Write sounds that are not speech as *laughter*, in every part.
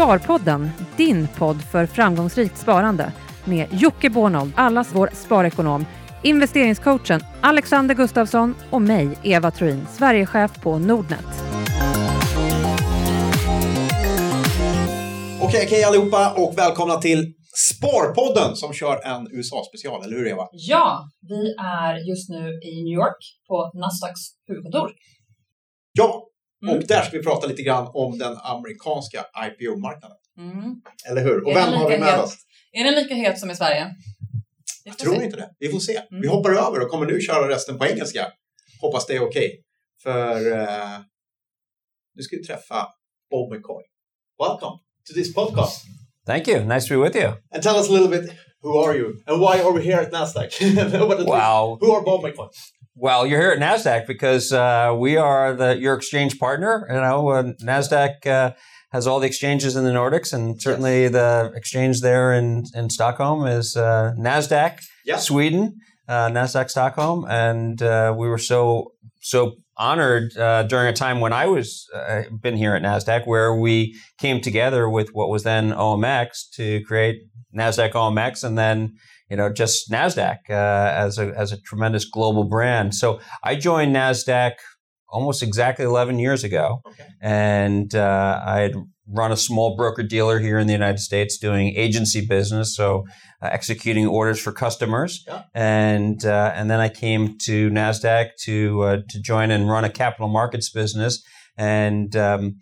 Sparpodden, din podd för framgångsrikt sparande med Jocke Bornold, allas vår sparekonom, investeringscoachen Alexander Gustafsson och mig, Eva Troin, Sverigechef på Nordnet. Okej, okej allihopa och välkomna till Sparpodden som kör en USA-special, eller hur Eva? Ja, vi är just nu i New York på Nasdaqs huvudkontor. Ja, Mm. och där ska vi prata lite grann om den amerikanska IPO-marknaden. Mm. Eller hur? Och Är vem har vi med het? oss? Är den lika het som i Sverige? Jag tror se. inte det. Vi får se. Mm. Vi hoppar över och kommer nu köra resten på engelska. Hoppas det är okej. För eh, nu ska vi träffa Bob McCoy. Welcome to this podcast. Thank you. Nice to be with you. And tell us a little bit, who are you? And why are we here at NASDAQ? *laughs* Wow. Who are Bob McCoy? Well, you're here at Nasdaq because uh, we are the your exchange partner. You know, uh, Nasdaq uh, has all the exchanges in the Nordics, and certainly the exchange there in in Stockholm is uh, Nasdaq Yeah. Sweden, uh, Nasdaq Stockholm, and uh, we were so so honored uh, during a time when I was uh, been here at Nasdaq, where we came together with what was then OMX to create Nasdaq OMX, and then you know, just Nasdaq uh, as a as a tremendous global brand. So I joined Nasdaq almost exactly 11 years ago, Okay. and uh, I had run a small broker dealer here in the United States doing agency business, so uh, executing orders for customers, Yeah. and uh, and then I came to Nasdaq to uh, to join and run a capital markets business, and um,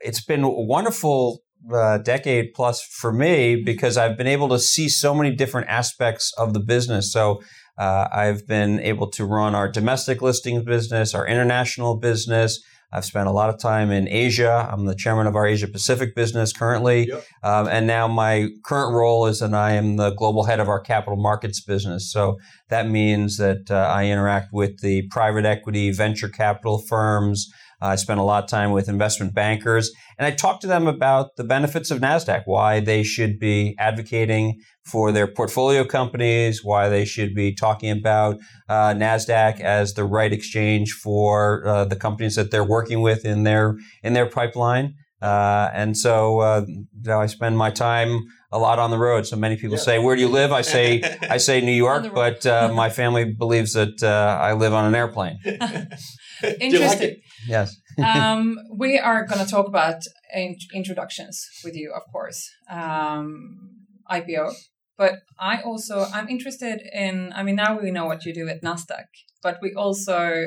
it's been a wonderful uh, decade plus for me because I've been able to see so many different aspects of the business. So uh, I've been able to run our domestic listings business, our international business. I've spent a lot of time in Asia. I'm the chairman of our Asia Pacific business currently. Yep. Um, and now my current role is that I am the global head of our capital markets business. So that means that uh, I interact with the private equity, venture capital firms. I spend a lot of time with investment bankers, and I talk to them about the benefits of NASDAQ, why they should be advocating for their portfolio companies, why they should be talking about uh, NASDAQ as the right exchange for uh, the companies that they're working with in their, in their pipeline. Uh, and so uh, you know, I spend my time a lot on the road. So many people Yeah. say, "Where do you live?" I say, *laughs* "I say New York," but uh, my family believes that uh, I live on an airplane. *laughs* *laughs* Do you like Interesting. Yes. *laughs* um, we are going to talk about in- introductions with you, of course, um, IPO. But I also I'm interested in. I mean, now we know what you do at Nasdaq, but we also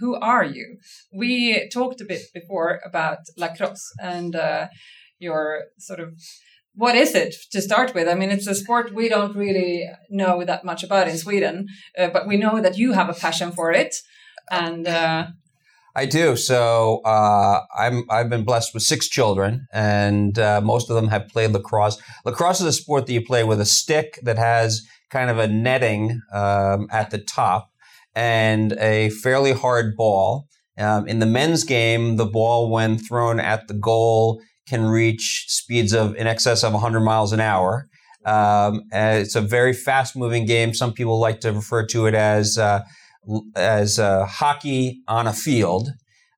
who are you? We talked a bit before about lacrosse and uh, your sort of what is it to start with? I mean, it's a sport we don't really know that much about in Sweden, uh, but we know that you have a passion for it, and uh, I do. So uh, I'm I've been blessed with six children, and uh, most of them have played lacrosse. Lacrosse is a sport that you play with a stick that has kind of a netting um, at the top and a fairly hard ball. Um, in the men's game, the ball, when thrown at the goal, can reach speeds of in excess of 100 miles an hour. Um, it's a very fast-moving game. Some people like to refer to it as uh, as uh, hockey on a field.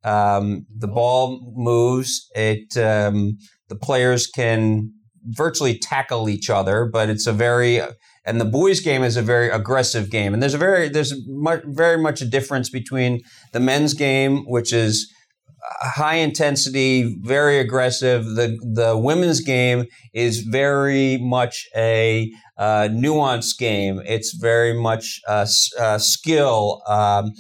Um, the ball moves. It um, the players can virtually tackle each other, but it's a very and the boys' game is a very aggressive game. And there's a very there's much, very much a difference between the men's game, which is high intensity, very aggressive. The the women's game is very much a uh, nuanced game. It's very much uh, skill. Um,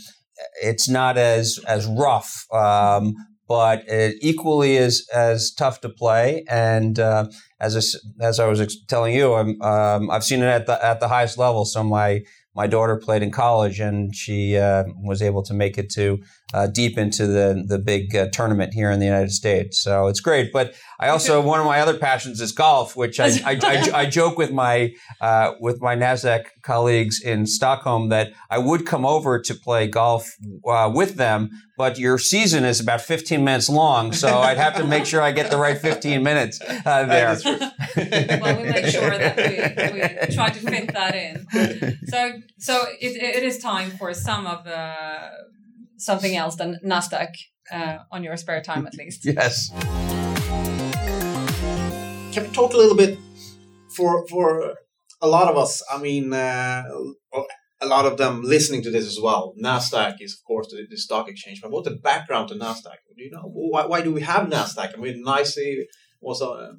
it's not as as rough, um, but it equally as as tough to play. And uh, as I, as I was telling you, I'm, um, I've seen it at the at the highest level. So my my daughter played in college, and she uh, was able to make it to uh, deep into the the big uh, tournament here in the United States. So it's great. But I also one of my other passions is golf, which I I, I, I *laughs* joke with my uh, with my Nasdaq colleagues in Stockholm that I would come over to play golf uh, with them, but your season is about 15 minutes long, so I'd have to make sure I get the right 15 minutes uh, there. Well, we make sure that we, we try to fit that in. So, so it, it is time for some of uh, something else than Nasdaq uh, on your spare time, at least. *laughs* Yes. can we talk a little bit for for a lot of us? I mean, uh, a lot of them listening to this as well. Nasdaq is, of course, the, the stock exchange. But what's the background to Nasdaq? Do you know why, why do we have Nasdaq? I mean, NYSE was uh,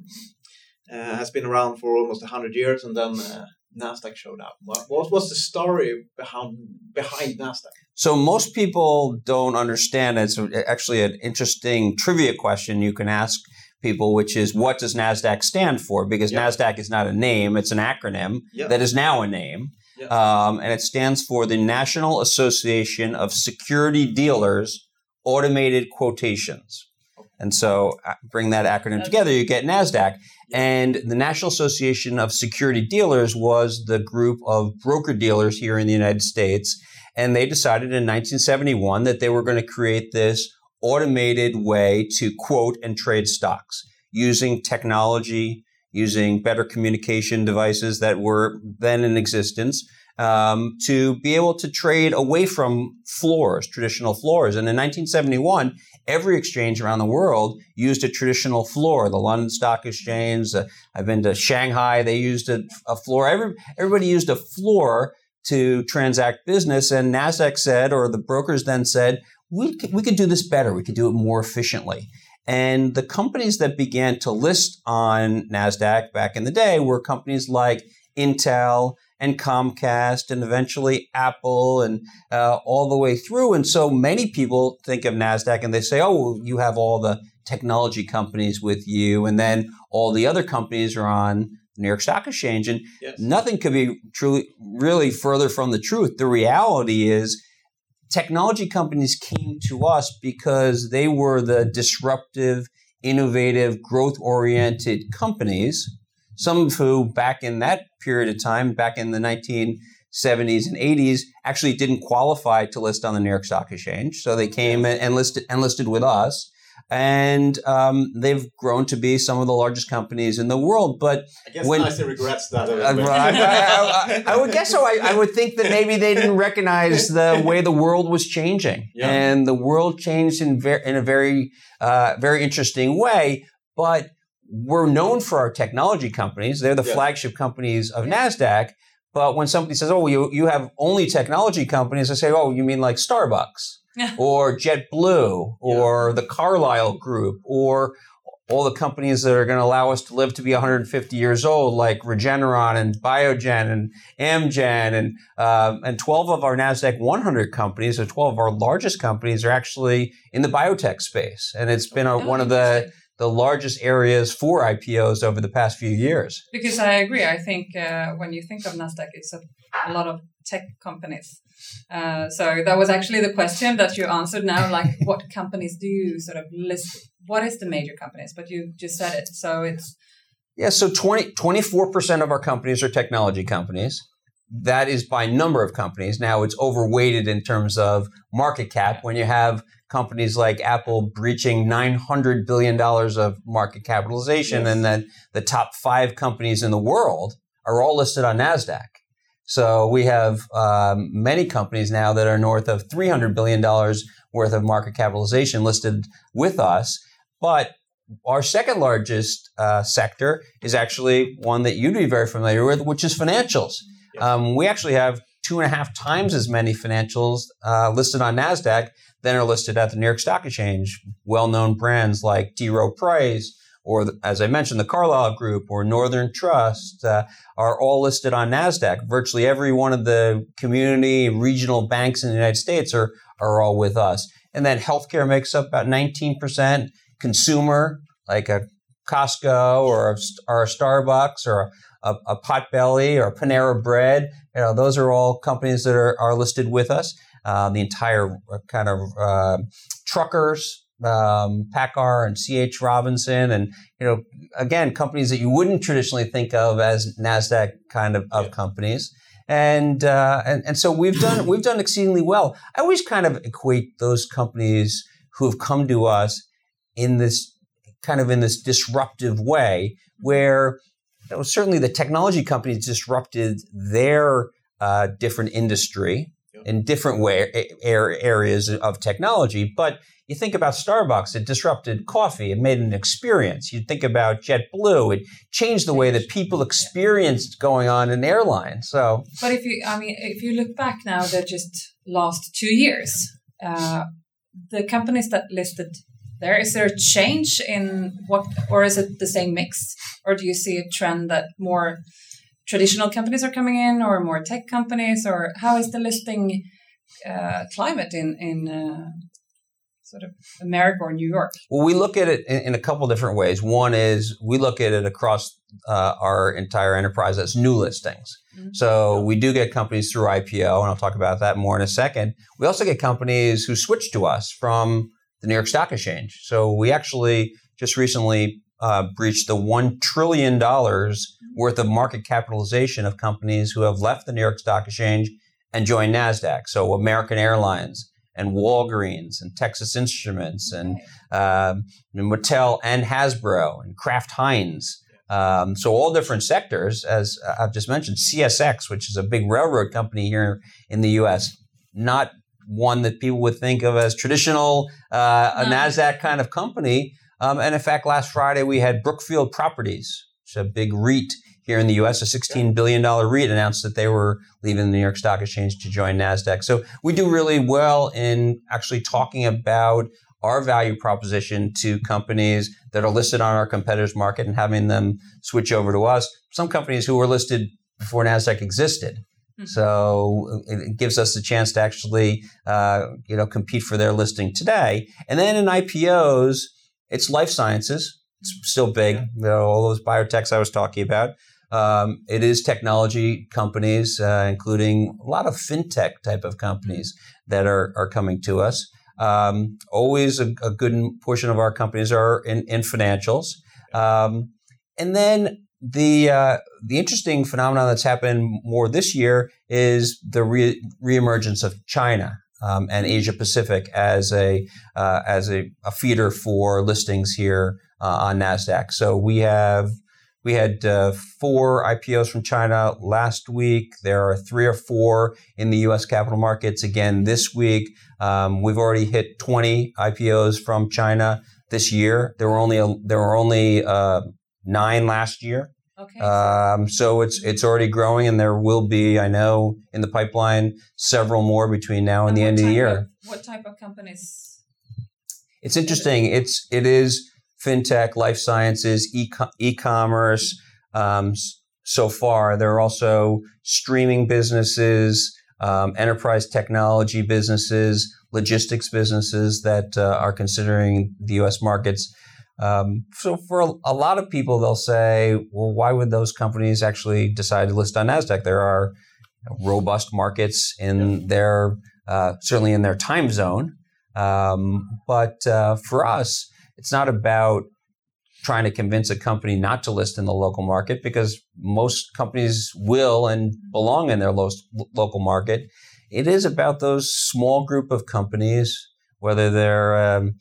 uh, has been around for almost hundred years, and then uh, Nasdaq showed up. What, what was the story behind behind Nasdaq? So most people don't understand. It's actually an interesting trivia question you can ask people, which is what does NASDAQ stand for? Because yep. NASDAQ is not a name, it's an acronym yep. that is now a name. Yep. Um, and it stands for the National Association of Security Dealers Automated Quotations. And so uh, bring that acronym together, you get NASDAQ. And the National Association of Security Dealers was the group of broker dealers here in the United States. And they decided in 1971 that they were going to create this automated way to quote and trade stocks using technology, using better communication devices that were then in existence. Um, to be able to trade away from floors, traditional floors. And in 1971, every exchange around the world used a traditional floor. The London Stock Exchange, uh, I've been to Shanghai, they used a, a floor. Every, everybody used a floor to transact business. And NASDAQ said, or the brokers then said, we could, we could do this better. We could do it more efficiently. And the companies that began to list on NASDAQ back in the day were companies like Intel and Comcast and eventually Apple and uh, all the way through. And so many people think of NASDAQ and they say, oh, you have all the technology companies with you. And then all the other companies are on New York Stock Exchange. And yes. nothing could be truly, really further from the truth. The reality is technology companies came to us because they were the disruptive, innovative, growth oriented companies, some of who back in that period of time, back in the 1970s and 80s, actually didn't qualify to list on the New York Stock Exchange. So they came and listed, and listed with us and um, they've grown to be some of the largest companies in the world. But I guess when, NYSE regrets that. Uh, I, I, I, would guess so. I, would think that maybe they didn't recognize the way the world was changing, yeah. and the world changed in, ver- in a very, uh, very interesting way. But we're known for our technology companies; they're the yeah. flagship companies of Nasdaq. But when somebody says, "Oh, you you have only technology companies," I say, "Oh, you mean like Starbucks?" *laughs* or JetBlue or yeah. the Carlyle Group or all the companies that are going to allow us to live to be 150 years old, like Regeneron and Biogen and Amgen, and uh, and 12 of our Nasdaq 100 companies, or 12 of our largest companies, are actually in the biotech space, and it's been a, oh, one of the the largest areas for IPOs over the past few years. Because I agree, I think uh, when you think of Nasdaq, it's a, a lot of tech companies uh, so that was actually the question that you answered now. Like, *laughs* what companies do you sort of list? What is the major companies? But you just said it. So it's. Yeah, so 20, 24% of our companies are technology companies. That is by number of companies. Now it's overweighted in terms of market cap. When you have companies like Apple breaching $900 billion of market capitalization, yes. and then the top five companies in the world are all listed on NASDAQ. So we have um, many companies now that are north of $300 billion worth of market capitalization listed with us. But our second largest uh, sector is actually one that you'd be very familiar with, which is financials. Um, we actually have two and a half times as many financials uh, listed on NASDAQ than are listed at the New York Stock Exchange. Well known brands like T. Rowe Price, or the, as I mentioned, the Carlyle Group or Northern Trust uh, are all listed on NASDAQ. Virtually every one of the community regional banks in the United States are, are all with us. And then healthcare makes up about 19%. Consumer, like a Costco or or a Starbucks or a, a, Potbelly or a Panera Bread, you know, those are all companies that are, are listed with us. Uh, the entire uh, kind of uh, truckers, um, PACCAR and CH Robinson, and you know, again, companies that you wouldn't traditionally think of as Nasdaq kind of, of yeah. companies. And, uh, and and so we've done we've done exceedingly well. I always kind of equate those companies who have come to us in this kind of in this disruptive way, where you know, certainly the technology companies disrupted their uh, different industry in different way, areas of technology, but You think about Starbucks, it disrupted coffee, it made an experience. You think about JetBlue, it changed the way that people experienced going on in airlines. So, but if you, I mean, if you look back now, the just last two years, uh, the companies that listed there is there a change in what, or is it the same mix, or do you see a trend that more traditional companies are coming in, or more tech companies, or how is the listing uh, climate in in uh, sort of America or New York? Well, we look at it in, in a couple different ways. One is we look at it across uh, our entire enterprise as new listings. Mm-hmm. So we do get companies through IPO, and I'll talk about that more in a second. We also get companies who switch to us from the New York Stock Exchange. So we actually just recently uh, breached the $1 trillion worth of market capitalization of companies who have left the New York Stock Exchange and joined NASDAQ. So American Airlines and Walgreens and Texas Instruments and, um, and Mattel and Hasbro and Kraft Heinz. Um, so all different sectors, as I've just mentioned, CSX, which is a big railroad company here in the U.S., not one that people would think of as traditional, uh, a NASDAQ kind of company. Um, and in fact, last Friday we had Brookfield Properties, which is a big REIT here in the US, a $16 billion REIT announced that they were leaving the New York Stock Exchange to join NASDAQ. So we do really well in actually talking about our value proposition to companies that are listed on our competitors market and having them switch over to us. Some companies who were listed before NASDAQ existed. Mm-hmm. So it gives us a chance to actually, uh, you know, compete for their listing today. And then in IPOs, it's life sciences. It's still big. You know, all those biotechs I was talking about. Um, it is technology companies, uh, including a lot of fintech type of companies that are, are coming to us. Um, always a, a, good portion of our companies are in, in financials. Um, and then the uh, the interesting phenomenon that's happened more this year is the re- reemergence of China um, and Asia Pacific as a uh, as a, a, feeder for listings here uh, on Nasdaq. So we have we had uh, four IPOs from China last week. There are three or four in the U.S. capital markets again this week. Um, we've already hit 20 IPOs from China this year. There were only a, there were only uh, nine last year. Okay. Um, so it's it's already growing, and there will be, I know, in the pipeline, several more between now and, and the end of the year. Of, what type of companies? It's interesting. It's it is fintech, life sciences, e commerce. Um, so far, there are also streaming businesses, um, enterprise technology businesses, logistics businesses that uh, are considering the U.S. markets. Um, so for a, a, lot of people, they'll say, well, why would those companies actually decide to list on Nasdaq? There are robust markets in their uh, certainly in their time zone, um, but uh, for us, it's not about trying to convince a company not to list in the local market because most companies will and belong in their lo- local market. It is about those small group of companies, whether they're um,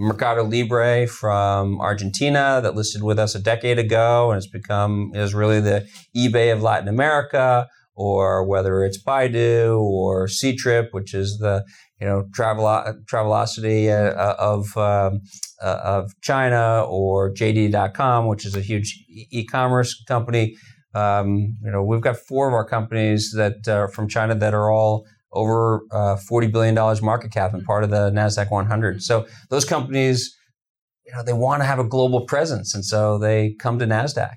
Mercado Libre from Argentina that listed with us a decade ago and has become is really the eBay of Latin America, or whether it's Baidu or Ctrip, which is the you know travel Travelocity uh, of um, uh, of China, or JD.com, which is a huge e-commerce company. Um, you know, we've got four of our companies that are from China that are all over uh, $40 billion market cap and part of the NASDAQ 100. So those companies, you know, they want to have a global presence. And so they come to NASDAQ.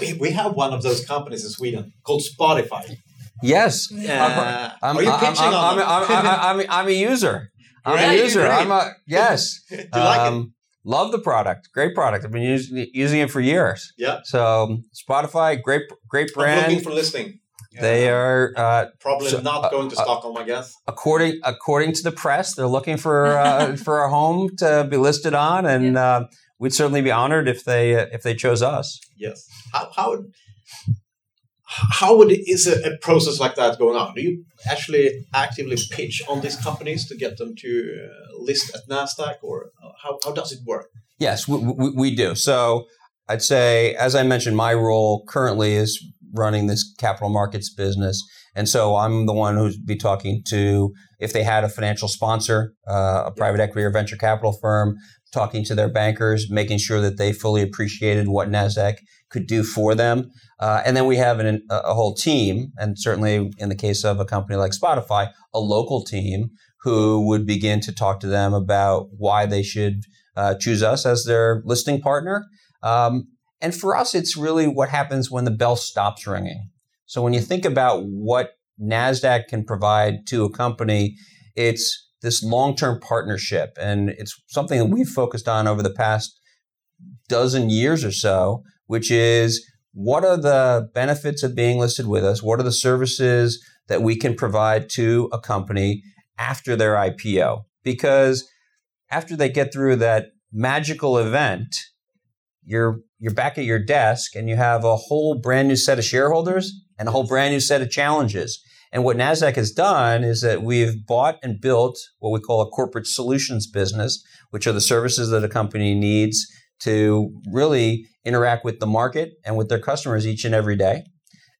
We we have one of those companies in Sweden called Spotify. Yes. Uh, I'm, are you pitching I'm, on I'm, I'm, I'm, I'm, a user. I'm great, a user. Great. I'm a, yes. *laughs* Do you like it? Um, love the product. Great product. I've been using, using it for years. Yeah. So Spotify, great, great brand. I'm looking for listening. They are uh, probably so, not uh, going to uh, Stockholm, I guess. According according to the press, they're looking for uh, *laughs* for a home to be listed on, and yeah. Uh, we'd certainly be honored if they if they chose us. Yes. How how how would is a, a, process like that going on? Do you actually actively pitch on these companies to get them to uh, list at Nasdaq, or how how does it work? Yes, we, we, we do. So I'd say, as I mentioned, my role currently is running this capital markets business. And so I'm the one who'd be talking to, if they had a financial sponsor, uh, a private equity or venture capital firm, talking to their bankers, making sure that they fully appreciated what NASDAQ could do for them. Uh, and then we have an, a whole team, and certainly in the case of a company like Spotify, a local team who would begin to talk to them about why they should uh, choose us as their listing partner. Um, and for us, it's really what happens when the bell stops ringing. So when you think about what NASDAQ can provide to a company, it's this long term partnership. And it's something that we've focused on over the past dozen years or so, which is what are the benefits of being listed with us? What are the services that we can provide to a company after their IPO? Because after they get through that magical event, you're you're back at your desk and you have a whole brand new set of shareholders and a whole brand new set of challenges. And what NASDAQ has done is that we've bought and built what we call a corporate solutions business, which are the services that a company needs to really interact with the market and with their customers each and every day.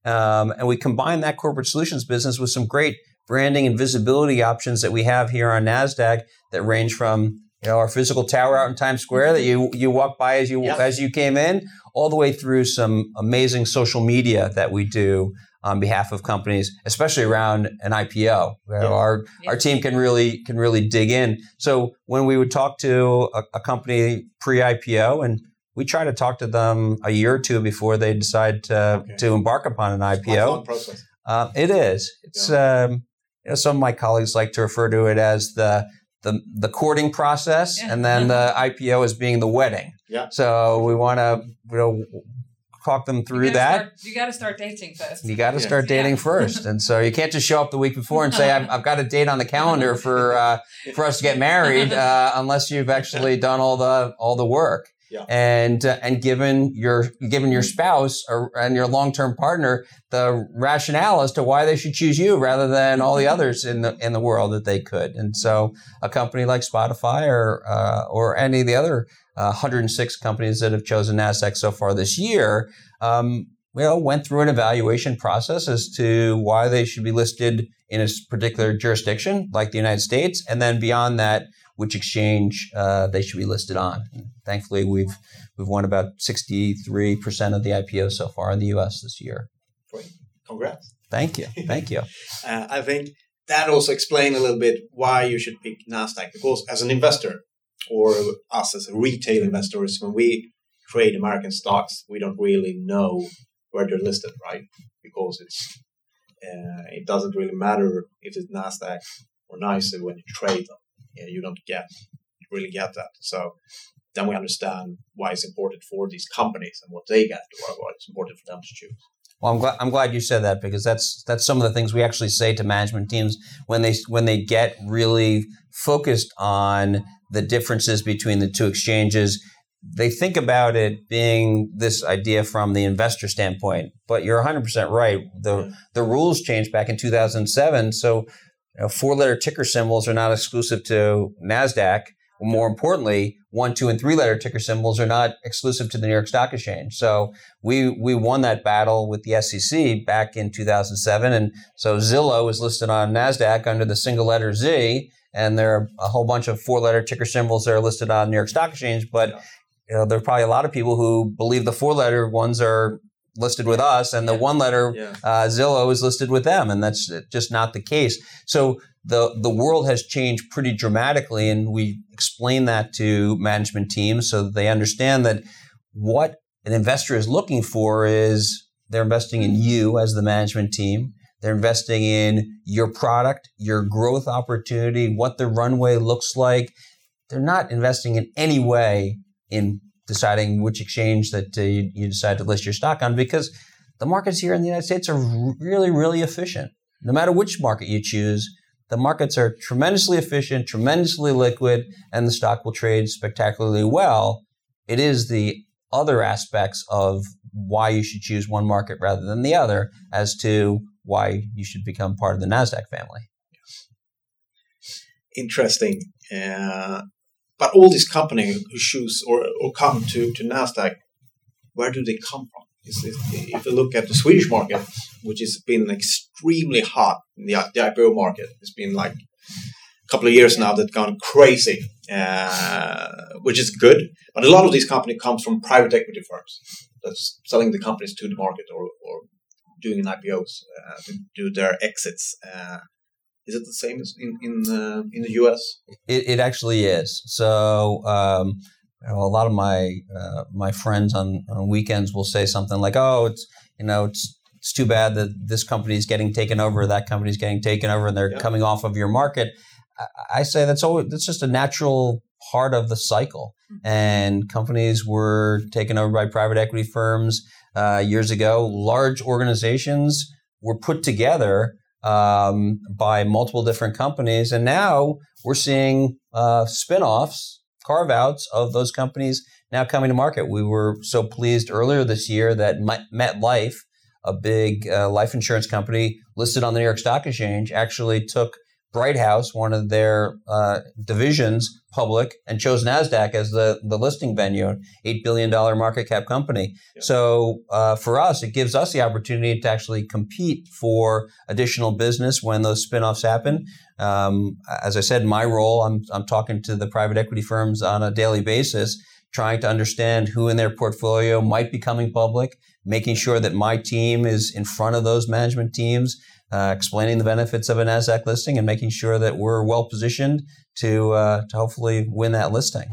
Um, and we combine that corporate solutions business with some great branding and visibility options that we have here on NASDAQ that range from you know, our physical tower out in Times Square that you you walk by as you yep. as you came in, all the way through some amazing social media that we do on behalf of companies, especially around an IPO. Where yeah. Our yeah. our team can really can really dig in. So when we would talk to a, a company pre-IPO, and we try to talk to them a year or two before they decide to, okay. to embark upon an IPO. process. Uh, it is. It's yeah. um, you know, some of my colleagues like to refer to it as the the, the courting process yeah. and then the *laughs* IPO as being the wedding. Yeah. So we want to you know talk them through you that. Start, you got to start dating first. You got to start dating yeah. *laughs* first, and so you can't just show up the week before and say I've, I've got a date on the calendar for uh, for us to get married *laughs* uh, unless you've actually done all the all the work. Yeah. And uh, and given your given your spouse or, and your long term partner the rationale as to why they should choose you rather than all the others in the in the world that they could. And so a company like Spotify or uh, or any of the other uh, 106 companies that have chosen Nasdaq so far this year, um, you know, went through an evaluation process as to why they should be listed in a particular jurisdiction like the United States, and then beyond that which exchange uh, they should be listed on. thankfully, we've we've won about sixty three percent of the IPOs so far in the U.S. this year. Great, congrats! Thank you, thank you. *laughs* uh, I think that also explains a little bit why you should pick Nasdaq because as an investor or us as a retail investors, when we trade American stocks, we don't really know where they're listed, right? Because it's uh, it doesn't really matter if it's Nasdaq or NYSE when you trade them you don't get really get that. So then we understand why it's important for these companies and what they get, or why it's important for them to choose. Well, I'm glad I'm glad you said that because that's that's some of the things we actually say to management teams when they when they get really focused on the differences between the two exchanges. They think about it being this idea from the investor standpoint, but you're 100% right. The the rules changed back in 2007, so you know, four letter ticker symbols are not exclusive to NASDAQ. More importantly, one, two, and three letter ticker symbols are not exclusive to the New York Stock Exchange. So we, we won that battle with the SEC back in 2007. And so Zillow is listed on NASDAQ under the single letter Z. And there are a whole bunch of four letter ticker symbols that are listed on New York Stock Exchange. But you know, there are probably a lot of people who believe the four letter ones are listed with us, and the one letter uh, Zillow is listed with them, and that's just not the case. So the the world has changed pretty dramatically, and we explain that to management teams so that they understand that what an investor is looking for is they're investing in you as the management team. They're investing in your product, your growth opportunity, what the runway looks like. They're not investing in any way in deciding which exchange that uh, you, you, decide to list your stock on because the markets here in the United States are really, really efficient. No matter which market you choose, the markets are tremendously efficient, tremendously liquid, and the stock will trade spectacularly well. It is the other aspects of why you should choose one market rather than the other as to why you should become part of the NASDAQ family. Interesting. Uh, but all these companies who choose or, or come to, to NASDAQ, where do they come from? if, you look at the Swedish market, which has been extremely hot in the, the IPO market, it's been like a couple of years now that gone crazy, uh, which is good. But a lot of these companies come from private equity firms that's selling the companies to the market or, or doing IPOs uh, to do their exits. Uh, is it the same as in in, uh, in the US? It, it actually is. So um, you know, a lot of my uh, my friends on, on weekends will say something like, "Oh, it's you know it's it's too bad that this company is getting taken over, that company is getting taken over, and they're yeah. coming off of your market." I, I say that's always that's just a natural part of the cycle. Mm-hmm. And companies were taken over by private equity firms uh, years ago. Large organizations were put together um, by multiple different companies, and now we're seeing uh, spin-offs, carve-outs of those companies now coming to market. We were so pleased earlier this year that MetLife, a big uh, life insurance company listed on the New York Stock Exchange, actually took Brighthouse, one of their uh, divisions, public and chose Nasdaq as the the listing venue, eight billion dollar market cap company. Yeah. So uh, for us, it gives us the opportunity to actually compete for additional business when those spinoffs happen. Um, as I said, my role, I'm I'm talking to the private equity firms on a daily basis, trying to understand who in their portfolio might be coming public, making sure that my team is in front of those management teams uh, explaining the benefits of a Nasdaq listing and making sure that we're well positioned to uh, to hopefully win that listing.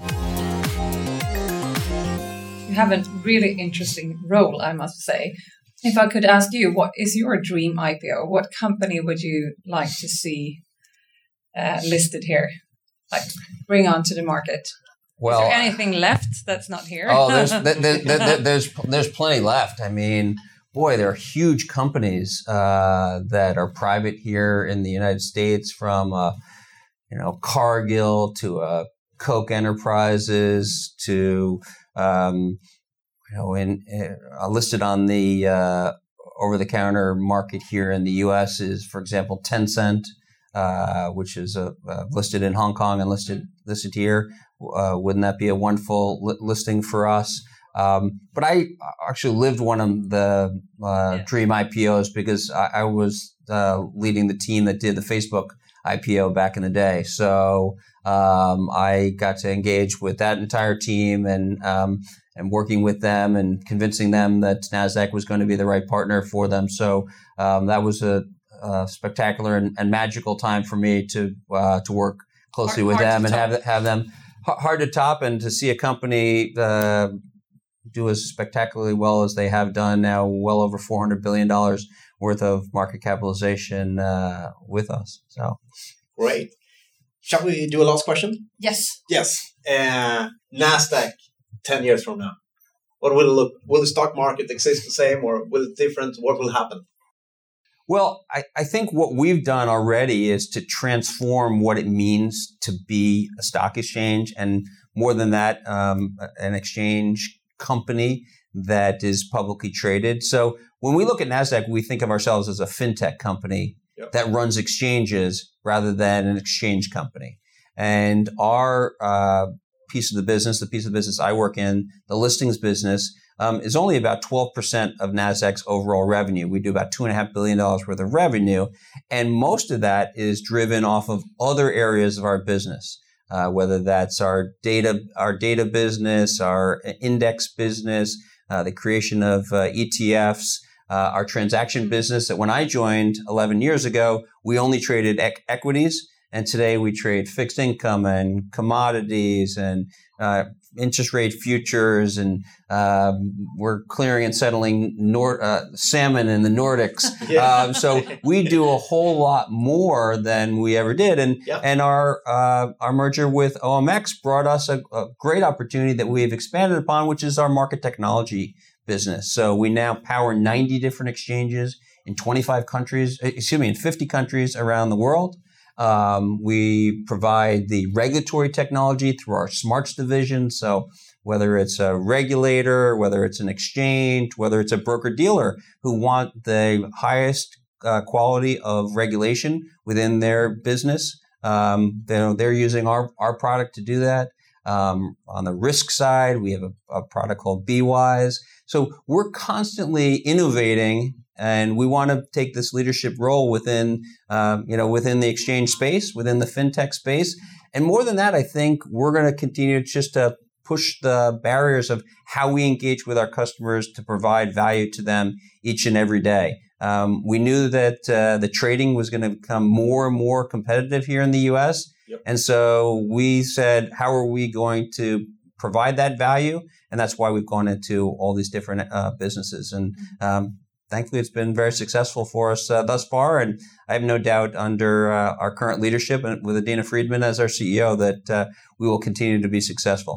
You have a really interesting role, I must say. If I could ask you, what is your dream IPO? What company would you like to see uh, listed here? Like bring onto the market? Well, is there anything left that's not here? oh, there's, there, *laughs* there, there's there's plenty left. I mean, boy, there are huge companies uh, that are private here in the United States, from uh, you know Cargill to uh, Koch Enterprises to um, you know in, uh, listed on the uh, over-the-counter market here in the U.S. is, for example, Tencent. Which is listed in Hong Kong and listed listed here. wouldn't that be a wonderful li- listing for us? Um, but I actually lived one of the uh, yeah. dream IPOs because I, I was uh, leading the team that did the Facebook IPO back in the day. So um, I got to engage with that entire team and um, and working with them and convincing them that Nasdaq was going to be the right partner for them. So um, that was a, a spectacular and, and, magical time for me to uh, to work closely hard, with hard them and have have them hard to top and to see a company uh, do as spectacularly well as they have done now, well over four hundred billion dollars worth of market capitalization uh, with us. So great. Shall we do a last question? Yes. Yes. Uh, Nasdaq ten years from now, what will it look? Will the stock market exist the same, or will it different? What will happen? Well, I, I, think what we've done already is to transform what it means to be a stock exchange, and more than that, um, an exchange company that is publicly traded. So when we look at NASDAQ, we think of ourselves as a fintech company yep. that runs exchanges rather than an exchange company. And our uh, piece of the business, the piece of the business I work in, the listings business, um, is only about 12% of NASDAQ's overall revenue. We do about $2.5 billion worth of revenue. And most of that is driven off of other areas of our business uh, whether that's our data, our data business, our index business, uh, the creation of uh, ETFs, uh, our transaction business. That when I joined 11 years ago, we only traded ec- equities, and today we trade fixed income and commodities and uh, interest rate futures, and um, we're clearing and settling Nord- uh, salmon in the Nordics. *laughs* Yeah. Um, so we do a whole lot more than we ever did, and yep. and our uh, our merger with OMX brought us a, a great opportunity that we've expanded upon, which is our market technology business. So we now power 90 different exchanges in 25 countries, excuse me, in 50 countries around the world. Um, we provide the regulatory technology through our smarts division. So whether it's a regulator, whether it's an exchange, whether it's a broker dealer who want the highest uh, quality of regulation within their business, um, they're, they're using our, our product to do that. Um, on the risk side, we have a, a product called BWise. So we're constantly innovating and we want to take this leadership role within um, you know within the exchange space within the fintech space. And more than that i think we're going to continue just to push the barriers of how we engage with our customers to provide value to them each and every day. Um, we knew that uh, the trading was going to become more and more competitive here in the us Yep. and so we said how are we going to provide that value? And that's why we've gone into all these different uh, businesses. And um, thankfully it's been very successful for us uh, thus far and i have no doubt under uh, our current leadership and with Adena Friedman as our ceo that uh, we will continue to be successful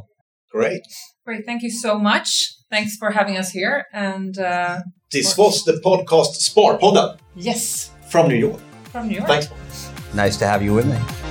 Great. Great. Thank you so much. Thanks for having us here. And uh, This was the podcast Sparpodden yes, from New York. from New York. Thanks. nice to have you with me